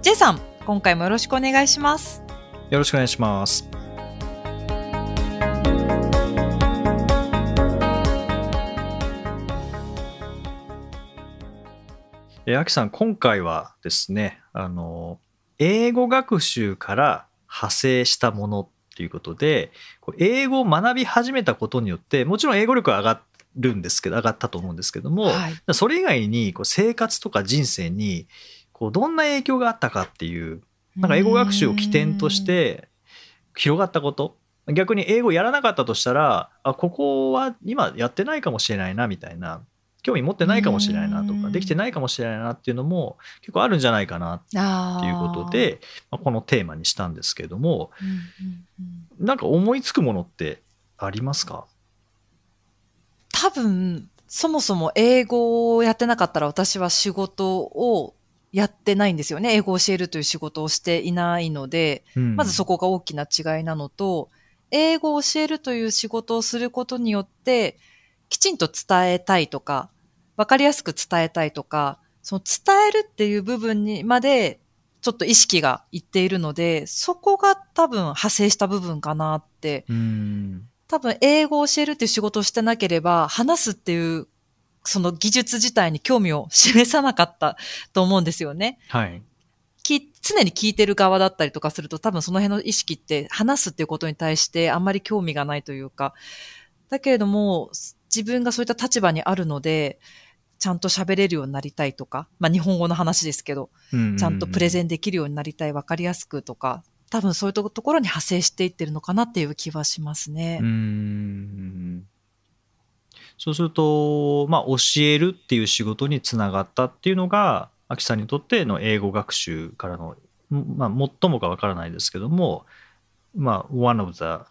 J さん、今回もよろしくお願いします。よろしくお願いしますえー、あきさん今回はですねあの英語学習から派生したものっていうことで英語を学び始めたことによってもちろん英語力は上がるんですけど上がったと思うんですけども、はいそれ以外にこう生活とか人生にこうどんな影響があったかっていうなんか英語学習を起点として広がったこと。逆に英語やらなかったとしたらあここは今やってないかもしれないなみたいな。興味持ってないかもしれないなとうん。かできてないかもしれないなっていうのも結構あるんじゃないかなっていうこと、で、まあ、このテーマにしたんですけれども。ううん。なんか思いつくものってありますか？多分、そもそも英語をやってなかったら私は仕事をやってないんですよね。英語を教えるという仕事をしていないので、まずそこ、こが大きな違いなのと、英語を教えるという仕事をすることによって、きちんと伝えたいとか、わかりやすく伝えたいとか、その伝えるっていう部分にまで、ちょっと意識がいっているので、そこが多分派生した部分かなって。うん。多分英語を教えるっていう仕事をしてなければ、話すっていう、その技術自体に興味を示さなかったと思うんですよね。はい。き常に聞いてる側だったりとかすると、多分その辺の意識って話すっていうことに対してあんまり興味がないというか、だけれども、自分がそういった立場にあるので、ちゃんと喋れるようになりたいとか、まあ日本語の話ですけど、ちゃんとプレゼンンできるようになりたい、わかりやすくとか、多分そういうところに派生していってるのかなっていう気はしますね。うんそうすると、まあ、教えるっていう仕事につながったっていうのが、アキさんにとっての英語学習からの、まあ、最もかわからないですけども、まあ、one of the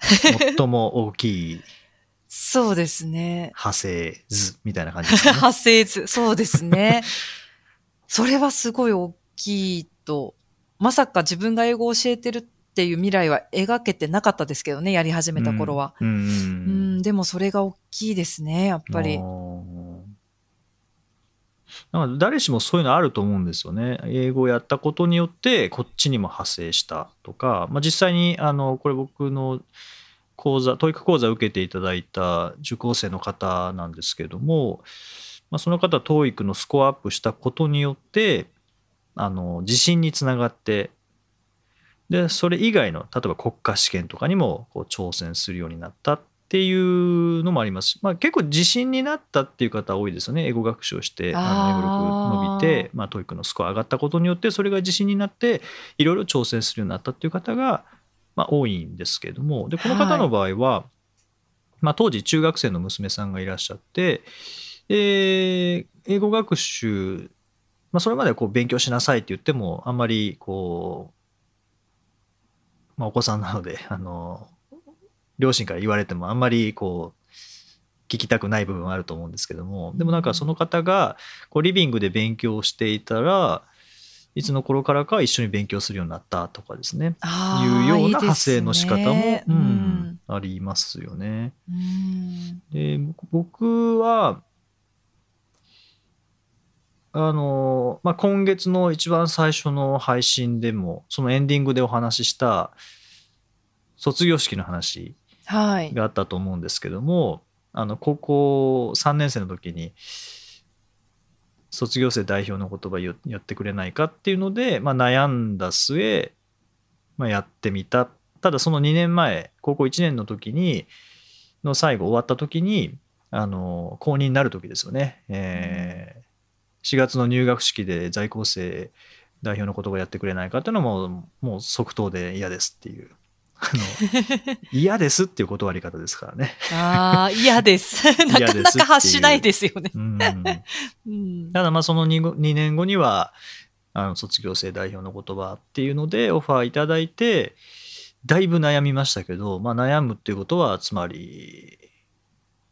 最も大きいそうですね。派生図みたいな感じですかね。発生図。そうですね。それはすごい大きいと、まさか自分が英語を教えてるっていう未来は描けてなかったですけどね、やり始めた頃は。うん。ううんん、でもそれが大きいですね、やっぱりなんか誰しもそういうのあると思うんですよね。英語をやったことによってこっちにも派生したとか、まあ、実際にあのこれ僕の講座、教育講座を受けていただいた受講生の方なんですけども、まあ、その方、TOEIC のスコアアップしたことによって、あの自信につながって、で、それ以外の、例えば国家試験とかにもこう挑戦するようになったっていうのもあります。し、まあ、結構自信になったっていう方多いですよね。英語学習をして、あの英語力伸びて、まあ、TOEIC のスコア上がったことによって、それが自信になって、いろいろ挑戦するようになったっていう方が、まあ、多いんですけれども、で、この方の場合は、まあ、当時中学生の娘さんがいらっしゃって、で英語学習、まあ、それまではこう勉強しなさいって言っても、あんまりこう、まあ、お子さんなので、あの、両親から言われてもあんまりこう、聞きたくない部分はあると思うんですけども、でもなんかその方が、こう、リビングで勉強していたら、いつの頃からか一緒に勉強するようになったとかですね。いうような派生の仕方も、ねううんん、ありますよね。うんで僕はあの、まあ、今月の一番最初の配信でもそのエンディングでお話しした卒業式の話はい。があったと思うんですけどもあの高校3年生の時に卒業生代表の言葉言やってくれないかっていうので、まあ、悩んだ末、まあ、やってみた。ただその2年前高校1年の時にの最後終わった時にあの公認になる時ですよね、えー4月の入学式で在校生代表の言葉やってくれないかっていうのももう即答で嫌ですっていうあの 嫌ですっていう断り方ですからね。ああ、嫌です。なかなか発しないですよね。ただまあその 2, 2年後にはあの卒業生代表の言葉っていうのでオファーいただいてだいぶ悩みましたけど、まあ、悩むっていうことはつまり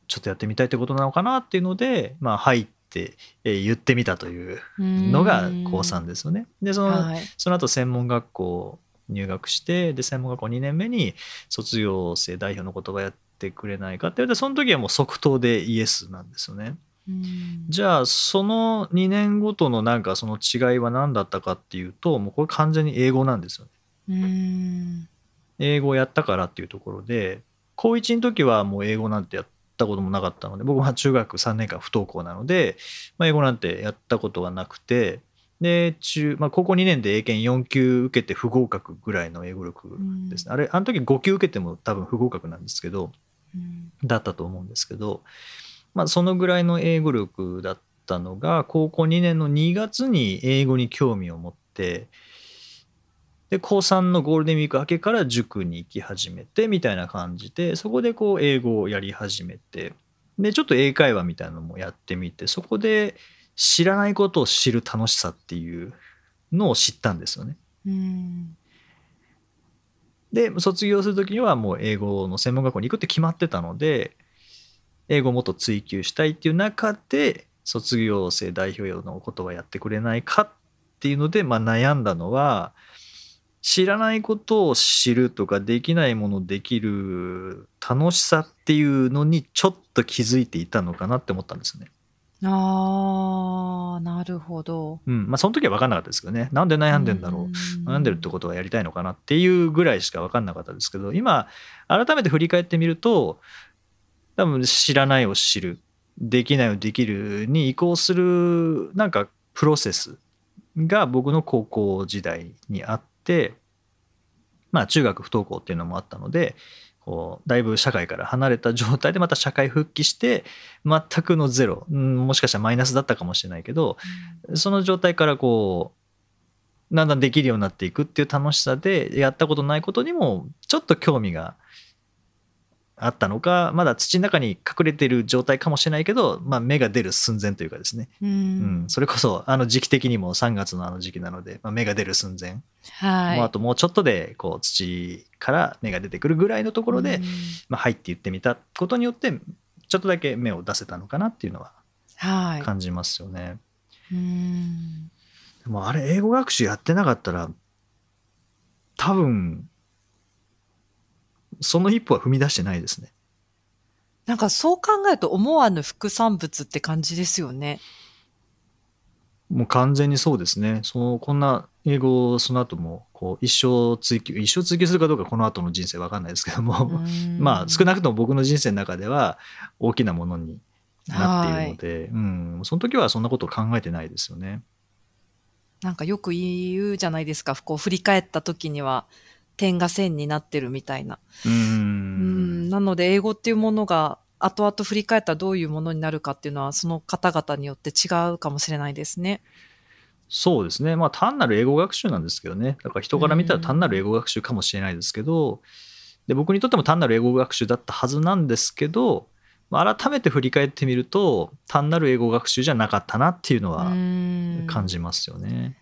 ちょっとやってみたいってことなのかなっていうので、まあ、入ってえ言ってみたというのが高3ですよね。でその,、はいその後専門学校入学してで専門学校2年目に卒業生代表の言葉やってくれないかって言われてその時はもう即答でイエスなんですよね。うんじゃあその2年ごとのなんかその違いは何だったかっていうともうこれ完全に英語なんですよね。うん英語をやったからっていうところで高1の時はもう英語なんてやったこともなかったので僕は中学3年間不登校なので、まあ、英語なんてやったことがなくてで中、まあ、高校2年で英検4級受けて不合格ぐらいの英語力ですね、あれあの時5級受けても多分不合格なんですけどうん。だったと思うんですけど、まあ、そのぐらいの英語力だったのが高校2年の2月に英語に興味を持ってで高3のゴールデンウィーク明けから塾に行き始めてみたいな感じでそこでこう英語をやり始めてでちょっと英会話みたいなのもやってみてそこで知らないことを知る楽しさっていうのを知ったんですよね。うんで卒業する時にはもう英語の専門学校に行くって決まってたので英語をもっと追求したいっていう中で卒業生代表のことはやってくれないかっていうので、まあ、悩んだのは知らないことを知るとかできないものできる楽しさっていうのにちょっと気づいていたのかなって思ったんですね。ああなるほど。うん。まあ、その時は分かんなかったですけどね。なんで悩んでんだろう。悩んでるってことはやりたいのかなっていうぐらいしか分かんなかったですけど今改めて振り返ってみると多分知らないを知る。できないをできるに移行するなんかプロセスが僕の高校時代にあってまあ中学不登校っていうのもあったのでこうだいぶ社会から離れた状態でまた社会復帰して全くのゼロ、うんもしかしたらマイナスだったかもしれないけどその状態からこうだんだんできるようになっていくっていう楽しさでやったことないことにもちょっと興味があったのかまだ土の中に隠れてる状態かもしれないけど、まあ、芽が出る寸前というかですね、ううんん、それこそあの時期的にも3月のあの時期なので、まあ、芽が出る寸前、はい。もうあともうちょっとでこう土から芽が出てくるぐらいのところで、うんまあ、入って言ってみたことによってちょっとだけ芽を出せたのかなっていうのははい。感じますよね。うんでもあれ英語学習やってなかったら多分その一歩は踏み出してないですね。なんかそう考えると思わぬ副産物って感じですよね。もう完全にそうですね。そのこんな英語をその後もこう一生追求一生追求するかどうかこの後の人生わかんないですけども、まあ少なくとも僕の人生の中では大きなものになっているので、うん、その時はそんなことを考えてないですよね。なんかよく言うじゃないですか。こう振り返った時には点が線になってるみたいな。ううんんなので英語っていうものが後々振り返ったらどういうものになるかっていうのはその方々によって違うかもしれないですね。そうですね。まあ単なる英語学習なんですけどね。だから人から見たら単なる英語学習かもしれないですけど、で僕にとっても単なる英語学習だったはずなんですけど、まあ改めて振り返ってみると単なる英語学習じゃなかったなっていうのはうん感じますよね。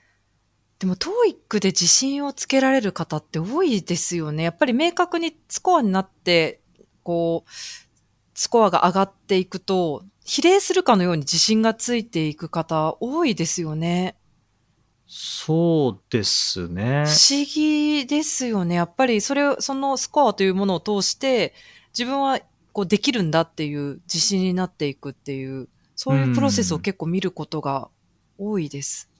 でも TOEIC で自信をつけられる方って多いですよね。やっぱり明確にスコアになって、こう、スコアが上がっていくと、比例するかのように自信がついていく方多いですよね。そうですね。不思議ですよね。やっぱりそれを、そのスコアというものを通して、自分はこうできるんだっていう自信になっていくっていう、そういうプロセスを結構見ることが多いです。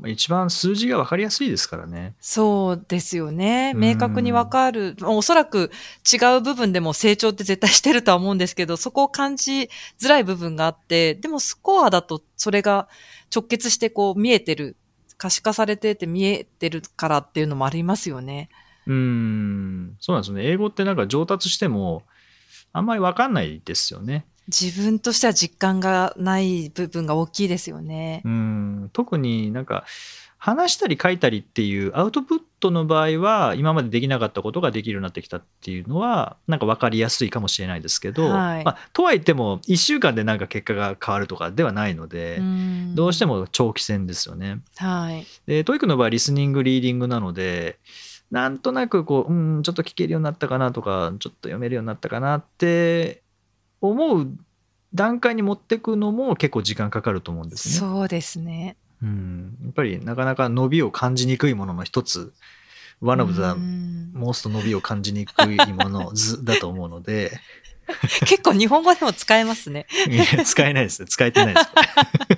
まあ一番数字が分かりやすいですからね。そうですよね。うん明確にわかる。おそらく違う部分でも成長って絶対してるとは思うんですけど、そこを感じづらい部分があって、でもスコアだとそれが直結してこう見えてる、可視化されてて見えてるからっていうのもありますよね。うーん、そうなんですよね。英語ってなんか上達してもあんまり分かんないですよね。自分としては実感がない部分が大きいですよねう。ん特になんか話したり書いたりっていうアウトプットの場合は今までできなかったことができるようになってきたっていうのはなんか分かりやすいかもしれないですけど、はいまあ、とはいっても1週間でなんか結果が変わるとかではないので、んどうしても長期戦ですよね。はい。で、 TOEIC の場合はリスニング、リーディングなので、なんとなくこう、うん、ちょっと聞けるようになったかなとか、ちょっと読めるようになったかなって思う段階に持ってくのも結構時間かかると思うんですね。そうですね。うん、やっぱりなかなか伸びを感じにくいものの一つ、one of the うんモースト伸びを感じにくいもの図だと思うので、結構日本語でも使えますね。使えないですね。使えてないで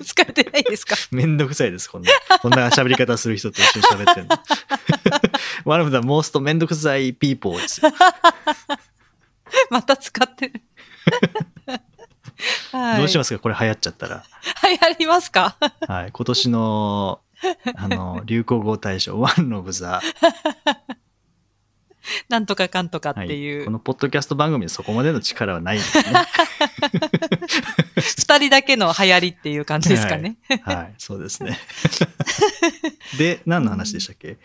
す。使えてないですか？めんどくさいです、こんな。こんな喋り方する人と一緒に喋ってるの。one of the most めんどくさい people ですよ。また使ってる。はい、どうしますか？これ流行っちゃったら。はい、やりますか？はい。今年の、あの、流行語大賞、one of the、は なんとかかんとかってい、いう。このポッドキャスト番組でそこまでの力はないですね。二人だけの流行りっていう感じですかね。はい、そうですね。で、何の話でしたっけ？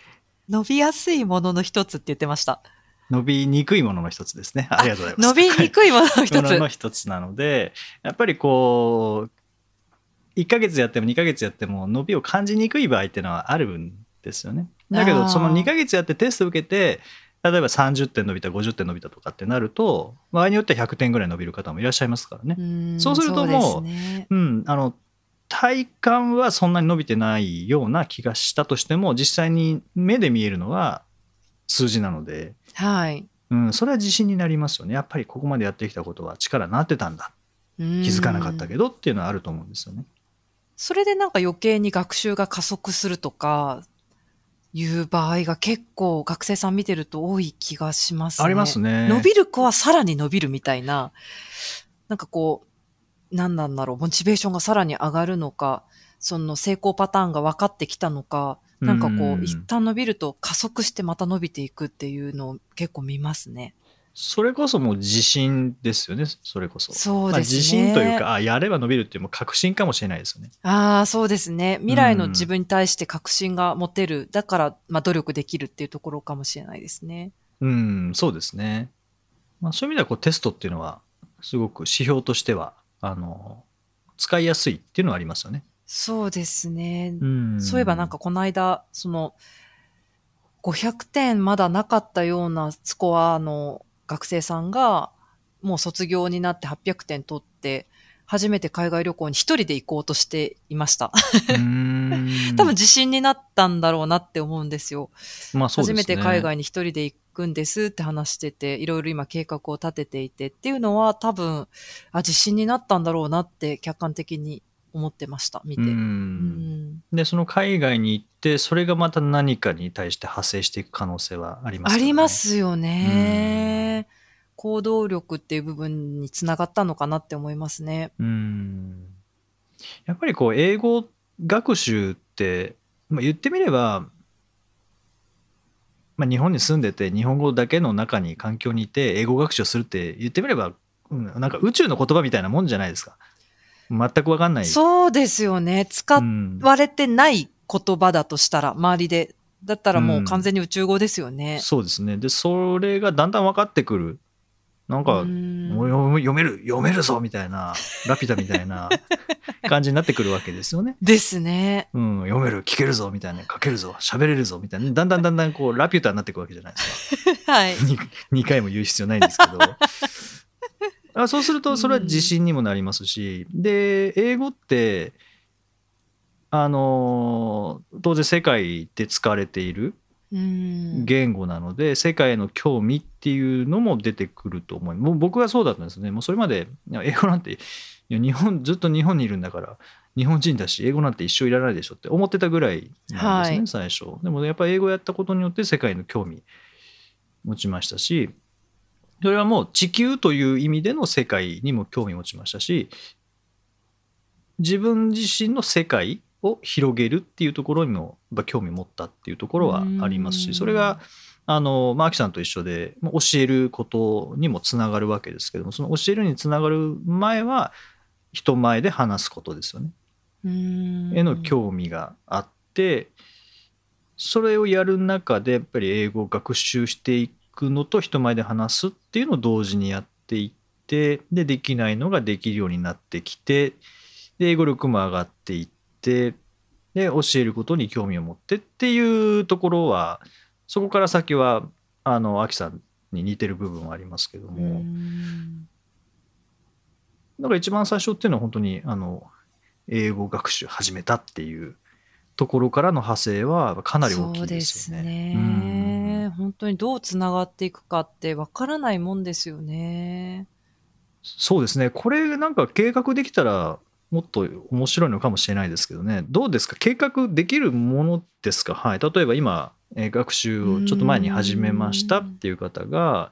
伸びやすいものの一つって言ってました。伸びにくいものの一つですね。ありがとうございます。伸びにくいものの一つ。ものの一つなので、やっぱりこう、1ヶ月やっても2ヶ月やっても伸びを感じにくい場合っていうのはあるんですよね。だけど、その2ヶ月やってテスト受けて、例えば30点伸びた、50点伸びたとかってなると、場合によっては100点ぐらい伸びる方もいらっしゃいますからね。んそうするともうねうん、あの、体感はそんなに伸びてないような気がしたとしても、実際に目で見えるのは数字なので、はい。うん、それは自信になりますよね。やっぱりここまでやってきたことは力になってたんだ。気気づかなかったけどっていうのはあると思うんですよね。それでなんか余計に学習が加速するとか、いう場合が結構学生さん見てると多い気がしますね。ありますね。伸びる子はさらに伸びるみたいな、なんかこう、何なんだろう、モチベーションがさらに上がるのか、その成功パターンが分かってきたのか、なんかこう一旦伸びると加速してまた伸びていくっていうのを結構見ますね。それこそもう自信ですよね。それこそ。まあ、そうですね。自信というか、あ、やれば伸びるっていうもう確信かもしれないですよね。ああ、そうですね。未来の自分に対して確信が持てる。だから、まあ、努力できるっていうところかもしれないですね。うん、そうですね。まあ、そういう意味ではこうテストっていうのは、すごく指標としては、あの、使いやすいっていうのはありますよね。そうですね。うん。そういえばなんか、この間、その、500点まだなかったようなスコアの学生さんが、もう卒業になって800点取って、初めて海外旅行に一人で行こうとしていました。うん 多分自信になったんだろうなって思うんですよ。まあそうですね初めて海外に一人で行くんですって話してて、いろいろ今計画を立てていてっていうのは多分、あ、自信になったんだろうなって客観的に思ってました、見て。ううんんでその海外に行ってそれがまた何かに対して派生していく可能性はありますあよねりますよね。行動力っていう部分につながったのかなって思いますね。うんやっぱりこう英語学習って、まあ、言ってみれば、まあ、日本に住んでて日本語だけの中に環境にいて英語学習をするって言ってみれば、うん、なんか宇宙の言葉みたいなもんじゃないですか全く分かんないそうですよね。使うんわれてない言葉だとしたら、周りで。だったらもう完全に宇宙語ですよね。そうですねでそれがだんだん分かってくるなんか、うんもう読読める読めるぞみたいなラピュタみたいな 感じになってくるわけですよね。ですね。うん、読める聞けるぞみたいな書けるぞ喋れるぞみたいなだんだんだんだんこうラピュタになっていくわけじゃないですか はい。2, 回も言う必要ないんですけどあそうするとそれは自信にもなりますしで英語ってあの当然世界で使われているうん。言語なので世界への興味っていうのも出てくると思いもう僕はそうだったんですね。もうそれまで英語なんて日本ずっと日本にいるんだから日本人だし英語なんて一生いらないでしょって思ってたぐらいなんですね、はい。最初。でもやっぱり英語やったことによって世界への興味持ちましたしそれはもう地球という意味での世界にも興味持ちましたし自分自身の世界を広げるっていうところにも興味持ったっていうところはありますうんしそれがあのマーキさんと一緒でまあ教えることにもつながるわけですけどもその教えるにつながる前は人前で話すことですよね。うんへの興味があってそれをやる中でやっぱり英語を学習していくのと人前で話すっていうのを同時にやっていってでできないのができるようになってきてで英語力も上がっていってで教えることに興味を持ってっていうところはそこから先はあのアキさんに似てる部分はありますけどうも、んだから一番最初っていうのは本当にあの英語学習始めたっていうところからの派生はかなり大きいですよね。本当にどうつながっていくかってわからないもんですよね。そうですね。これなんか計画できたらもっと面白いのかもしれないですけどね。どうですか？計画できるものですか？はい。例えば今、えー学習をちょっと前に始めましたっていう方が、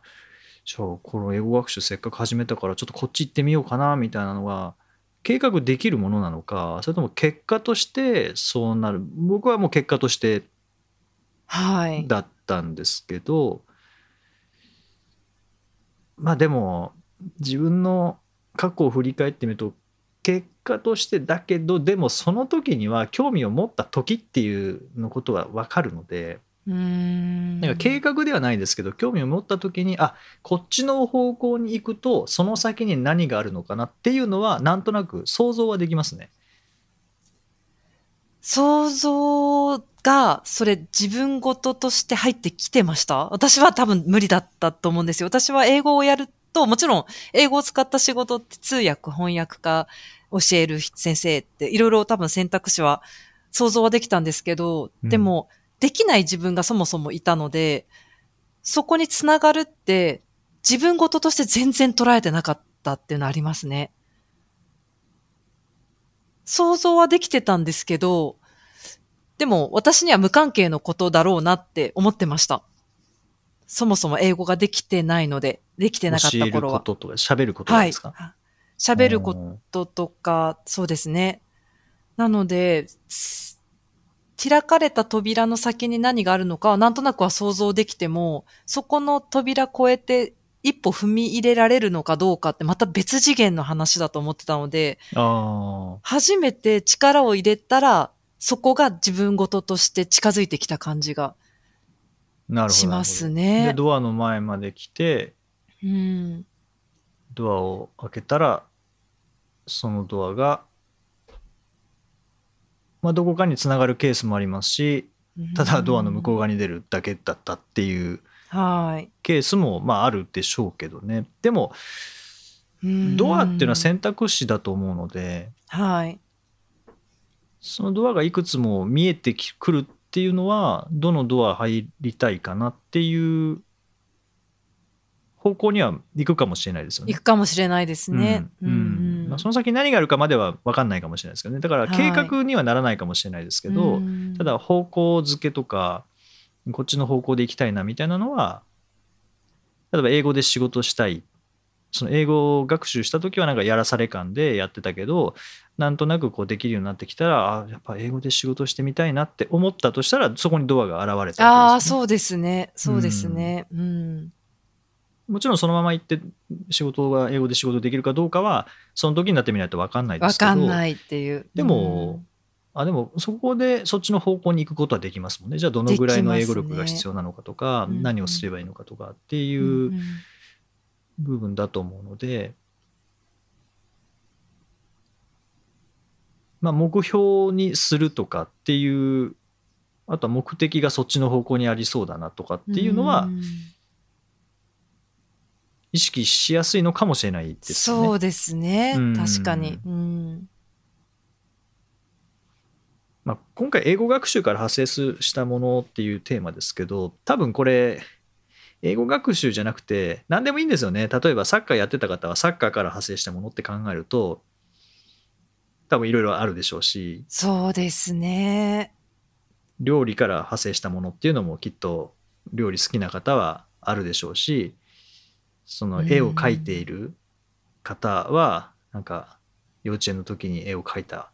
じゃあこの英語学習せっかく始めたからちょっとこっち行ってみようかなみたいなのが計画できるものなのか、それとも結果としてそうなる？僕はもう結果としてはい。だったんですけどまあでも自分の過去を振り返ってみると結果としてだけどでもその時には興味を持った時っていうのことは分かるので。なんか計画ではないですけど興味を持った時にあこっちの方向に行くとその先に何があるのかなっていうのはなんとなく想像はできますね。想像が、それ自分事として入ってきてました？私は多分無理だったと思うんですよ。私は英語をやると、もちろん英語を使った仕事って通訳、翻訳家、教える先生っていろいろ多分選択肢は想像はできたんですけど、うんでもできない自分がそもそもいたので、そこにつながるって自分事として全然捉えてなかったっていうのありますね。想像はできてたんですけど、でも私には無関係のことだろうなって思ってました。そもそも英語ができてないので、できてなかった頃は。こととか喋ることはいですか、。喋ることとか、そうですね。なので、す開かれた扉の先に何があるのかはなんとなくは想像できても、そこの扉越えて一歩踏み入れられるのかどうかってまた別次元の話だと思ってたので、初めて力を入れたら、そこが自分事として近づいてきた感じが。しますでね。ドアの前まで来てうん。ドアを開けたらそのドアが、まあ、どこかにつながるケースもありますしただドアの向こう側に出るだけだったっていうはい。ケースもまああるでしょうけどねでもうんドアっていうのは選択肢だと思うのではい。そのドアがいくつも見えてくるっていうのはどのドア入りたいかなっていう方向には行くかもしれないですよね。行。くかもしれないですね。うん。うん。まあ、その先何があるかまでは分かんないかもしれないですけどね。だからはい。計画にはならないかもしれないですけど、うん。ただ方向づけとかこっちの方向で行きたいなみたいなのは例えば英語で仕事したいその英語を学習した時はなんかやらされ感でやってたけどなんとなくこうできるようになってきたらあやっぱ英語で仕事してみたいなって思ったとしたらそこにドアが現れたああ、わけです、ね、そうですね。そうですね。うん。もちろんそのまま行って仕事が英語で仕事できるかどうかはその時になってみないと分かんないでわすけどかんないっていう。でも、あでもそこでそっちの方向に行くことはできますもんねじゃあどのぐらいの英語力が必要なのかとか、できますね何をすればいいのかとかってうん、いううん部分だと思うので、まあ、目標にするとかっていうあとは目的がそっちの方向にありそうだなとかっていうのはん意識しやすいのかもしれないですよね。そうですねうん。確かに。うん。まあ、今回英語学習から発生すしたものっていうテーマですけど多分これ英語学習じゃなくて何でもいいんですよね。例えばサッカーやってた方はサッカーから派生したものって考えると多分いろいろあるでしょうし。そうですね。料理から派生したものっていうのもきっと料理好きな方はあるでしょうしその絵を描いている方はなんか幼稚園の時に絵を描いた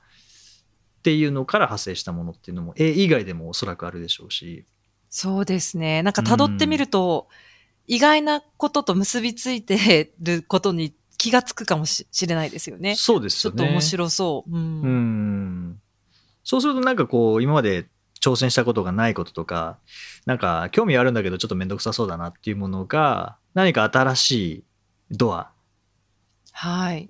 っていうのから派生したものっていうのも絵以外でもおそらくあるでしょうしそうですね。なんか辿ってみると、意外なことと結びついてることに気がつくかもしれないですよね。そうですよね。ちょっと面白そう。うん。うんそうするとなんかこう今まで挑戦したことがないこととかなんか興味あるんだけどちょっと面倒くさそうだなっていうものが何か新しいドアはい。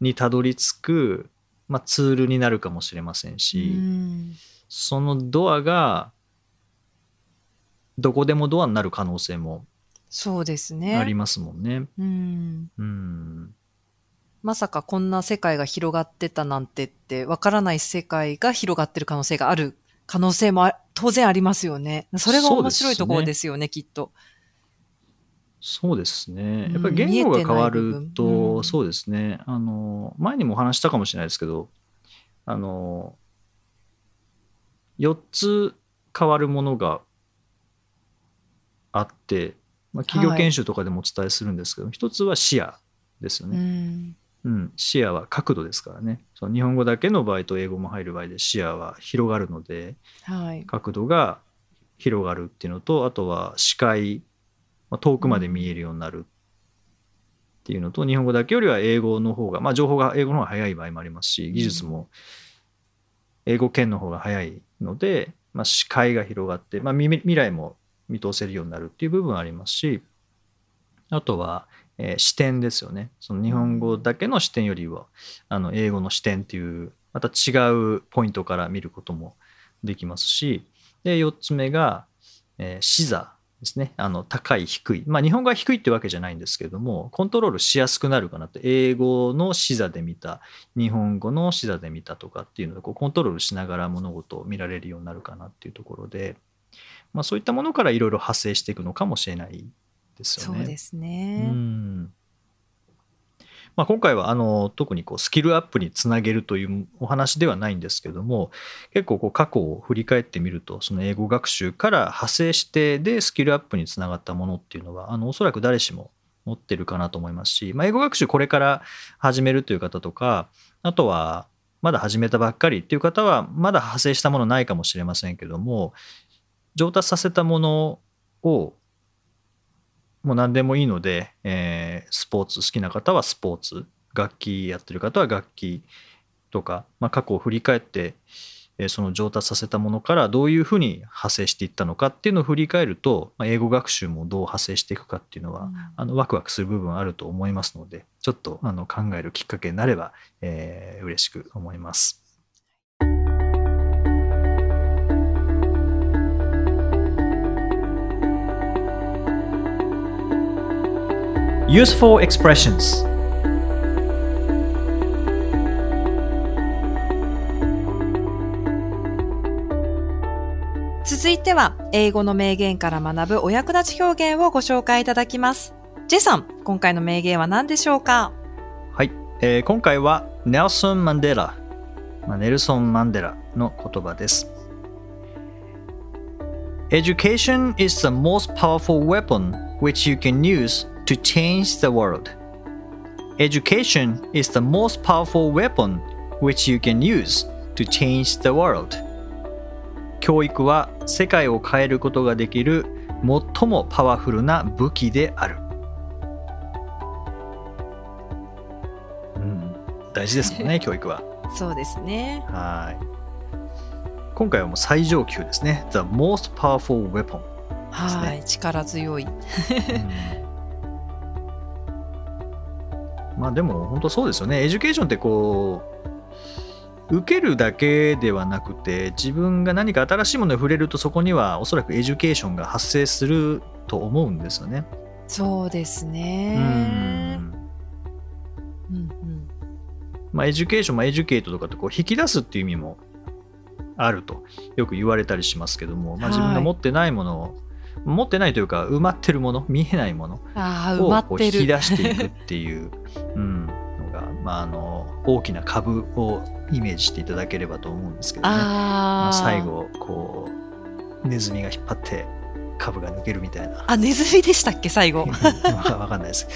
にたどり着く、まあ、ツールになるかもしれませんうし、んそのドアがどこでもドアになる可能性もそうですね。ありますもんね。うん。うん、まさかこんな世界が広がってたなんてって、わからない世界が広がってる可能性がある可能性もあ当然ありますよね。それが面白いところですよね、きっと。そうですね。うんやっぱり言語が変わる見えてない部分と、うんそうですね。あの、前にもお話したかもしれないですけど、あの、4つ変わるものがあって、まあ、企業研修とかでもお伝えするんですけど、一つは視野ですようね。ん。うん、視野は角度ですからね。その日本語だけの場合と英語も入る場合で視野は広がるので、はい。角度が広がるっていうのとあとは視界、まあ、遠くまで見えるようになるっていうのと、日本語だけよりは英語の方が、まあ、情報が英語の方が早い場合もありますし技術も英語圏の方が早いので、まあ、視界が広がって、まあ、未未来も見通せるようになるっていう部分ありますしあとは、えー視点ですよね。その日本語だけの視点よりはあの英語の視点っていうまた違うポイントから見ることもできますしで4つ目が、えー視座ですね。あの高い低い。まあ日本語が低いってわけじゃないんですけれどもコントロールしやすくなるかなって英語の視座で見た日本語の視座で見たとかっていうのでこうコントロールしながら物事を見られるようになるかなっていうところで、まあ、そういったものからいろいろ派生していくのかもしれないですよね。そうですうね。んまあ、今回はあの特にこうスキルアップにつなげるというお話ではないんですけども結構こう過去を振り返ってみるとその英語学習から派生してでスキルアップにつながったものっていうのはあのおそらく誰しも持ってるかなと思いますし、まあ、英語学習これから始めるという方とかあとはまだ始めたばっかりっていう方はまだ派生したものないかもしれませんけども上達させたものをもう何でもいいので、えースポーツ好きな方はスポーツ楽器やってる方は楽器とか、まあ、過去を振り返って、えーその上達させたものからどういうふうに派生していったのかっていうのを振り返ると、まあ、英語学習もどう派生していくかっていうのは、うんあのワクワクする部分あると思いますのでちょっとあの考えるきっかけになれば、えー嬉しく思います。Useful expressions 続いては、英語の名言から学ぶお役立ち表現をご紹介いただきます。ジェさん、今回の名言は何でしょうか？はい、えー今回はネルソン・マンデラ、まあ、ネルソン・マンデラの言葉です。Education is the most powerful weapon which you can use to change the world. Education is the most powerful weapon which you can use to change the world. 教育は世界を変えることができる最もパワフルな武器である。うん、大事ですもんね、教育は。そうですね。はい。今回はもう最上級ですね。The most powerful weapon。ねはい、力強い。まあでも本当そうですよね。 education ってこう、受けるだけではなくて、自分が何か新しいものに触れるとそこにはおそらく education が発生すると思うんですよね。そうですうね。ん。うんうんまあ、 education、まあ、 educate とかってこう引き出すっていう意味もあるとよく言われたりしますけども、まあ、自分がはい持ってないものを、持ってないというか埋まってるもの見えないものを引き出していくっていう、うん、のが、まあ、あの大きなかぶをイメージしていただければと思うんですけどね、ま。あ、最。後こうネズミが引っ張ってかぶが抜けるみたいな。あ、ネズミでしたっけ、最後？わかんないです。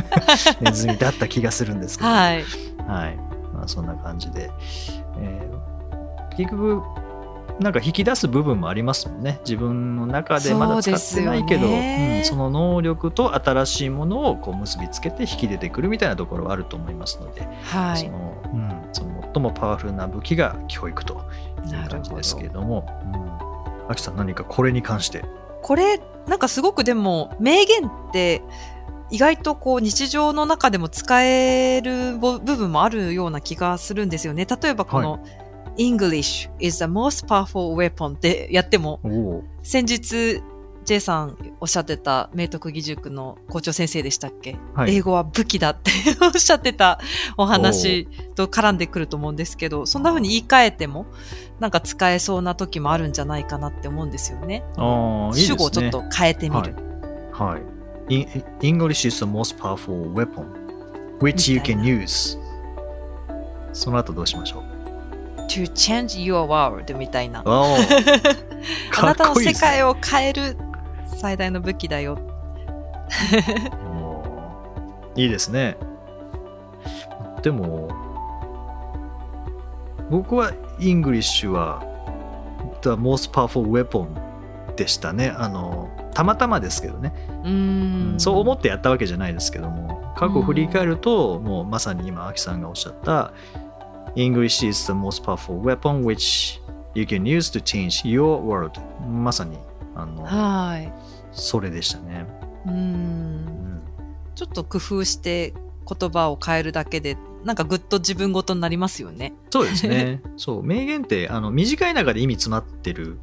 ネズミだった気がするんですけど、はい。はい。まあ、そんな感じで、えー結局、なんか引き出す部分もありますもんね自分の中でまだ使ってないけどそねうん、その能力と新しいものをこう結びつけて引き出てくるみたいなところはあると思いますので、はい。そのうん、その最もパワフルな武器が教育という感じですけれほど。ども、うん、秋さん何かこれに関して？これ、なんかすごくでも、名言って、意外とこう日常の中でも使えるぼ部分もあるような気がするんですよね。例えばこの、English is the most powerful weapon ってやっても、先日、J さんおっしゃってた明徳義塾の校長先生でしたっけ、はい英語は武器だって おっしゃってたお話と絡んでくると思うんですけど、そんな風に言い換えても、なんか使えそうな時もあるんじゃないかなって思うんですよね。いね主語をちょっと変えてみる。はい。In- English is the most powerful weapon which you can use. その後どうしましょう？To change your world みたいな。あなたの世界をを変える最大の武器だよ。いいですね。でも、僕は English は The most powerful weapon でしたね。あの、たまたまですけどね。うーん。そう思ってやったわけじゃないですけども過去を振り返ると、もうまさに今アキさんがおっしゃった English is the most powerful weapon which you can use to change your world. まさにあのはい。それでしたね、うん。ちょっと工夫して言葉を変えるだけで、なんかぐっと自分ごとになりますよね。そうですね。そう。名言ってあの短い中で意味詰まってる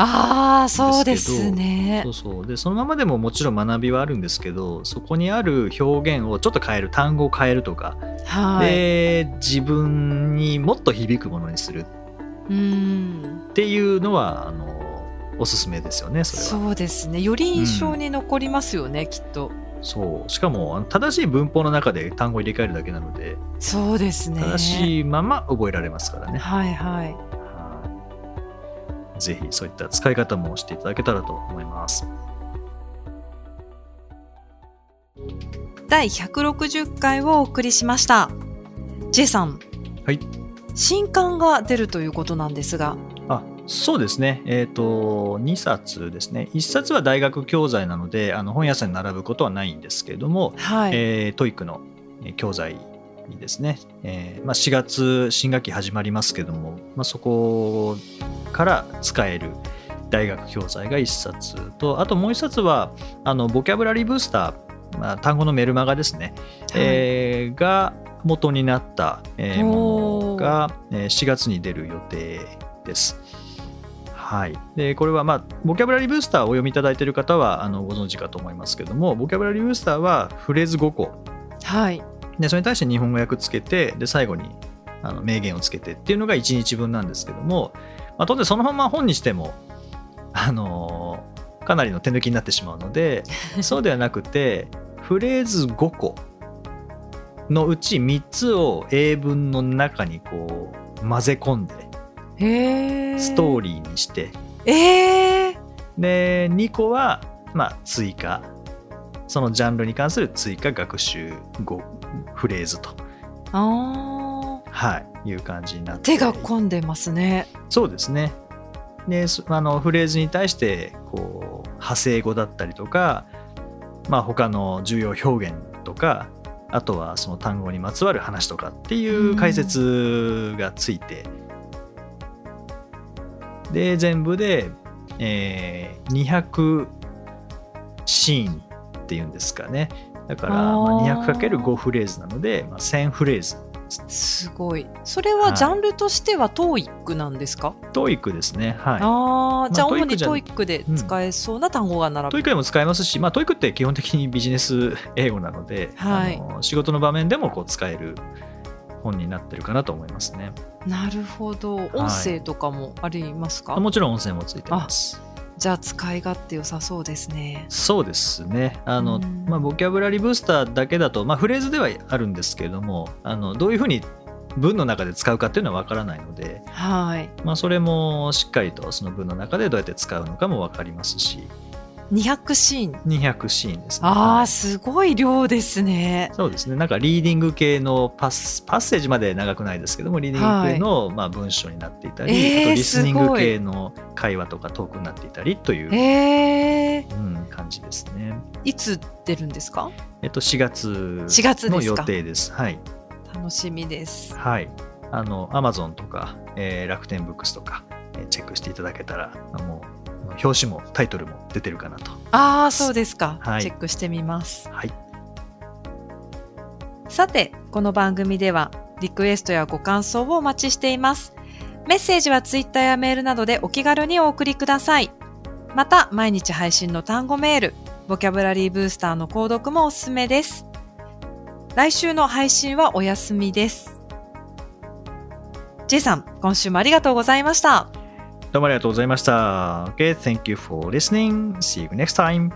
ああ、そうですねそう。そうでそのままでももちろん学びはあるんですけどそこにある表現をちょっと変える単語を変えるとか、はい。で自分にもっと響くものにする。っていうのはあのおすすめですよねそれはそうですね。より印象に残りますよね、きっと。そうしかも正しい文法の中で単語を入れ替えるだけなのでそうですね。正しいまま覚えられますからね、はいはい。はいぜひそういった使い方もしていただけたらと思います第160回をお送りしました。J さん。はい。新刊が出るということなんですが。あそうですねえっ、と2冊ですね1冊は大学教材なのであの本屋さんに並ぶことはないんですけれども、はい。えー、 TOEIC のえー教材にですね、えーまあ、4月新学期始まりますけども、まあ、そこから使える大学教材が1冊とあともう1冊はあの Vocabulary Booster、まあ、単語のメルマガですね、えーが元になった、えーものが、えー4月に出る予定です。はい、でこれは、まあ、ボキャブラリーブースターをお読みいただいている方はあのご存知かと思いますけどもボキャブラリーブースターはフレーズ5個はい。でそれに対して日本語訳つけてで最後にあの名言をつけてっていうのが1日分なんですけども、まあ、当然そのまま本にしても、あのーかなりの手抜きになってしまうので そうではなくてフレーズ5個のうち3つを英文の中にこう混ぜ込んで。ストーリーにして。ええで2個はまあ追加。そのジャンルに関する追加学習語フレーズと、ああ。はい、いう感じになって。手が込んでますね。そうですね。でそあのフレーズに対してこう派生語だったりとか、まあ、他の重要表現とかあとはその単語にまつわる話とかっていう解説がついて、で全部で、えー200シーンっていうんですかねだからまああー。200×5 フレーズなので、まあ、1000フレーズ。すごい。それはジャンルとしては TOEIC なんですか、トーイックですね。はい。ああ、じゃあまあ主に TOEIC TOEIC で使えそうな単語が並ぶ。 TOEIC でも使えますし、まあ、 TOEIC って基本的にビジネス英語なので、はい。あの仕事の場面でもこう使える本になってるかなと思いますね。なるほど。音声とかもありますか、もちろん音声もついてます。じゃあ使い勝手良さそうですね。そうですねあの、うんまあ、 Vocabulary Booster だけだと、まあ、フレーズではあるんですけれどもあのどういうふうに文の中で使うかっていうのは分からないので、はい。まあ、それもしっかりとその文の中でどうやって使うのかも分かりますし、200シーン。200シーンですね。ああ、はいすごい量ですね。そうですね。なんかリーディング系のパス、パッセージまで長くないですけども、リーディング系の、まあ文章になっていたり、えーあとリスニング系の会話とかトークになっていたりという、えー、うん、感じですね。いつ出るんですか？えっと、4月4月の予定です。はい。楽しみです。はい。あの、アマゾンとか、えー楽天ブックスとか、えーチェックしていただけたら、もう、表紙もタイトルも出てるかなと。ああ、そうですか、はいチェックしてみます。はい。さて、この番組ではリクエストやご感想をお待ちしています。メッセージはツイッターやメールなどでお気軽にお送りください。また、毎日配信の単語メール、ボキャブラリーブースターの購読もおすすめです。来週の配信はお休みです。J さん、今週もありがとうございました。どうもありがとうございました。Okay, thank you for listening. See you next time.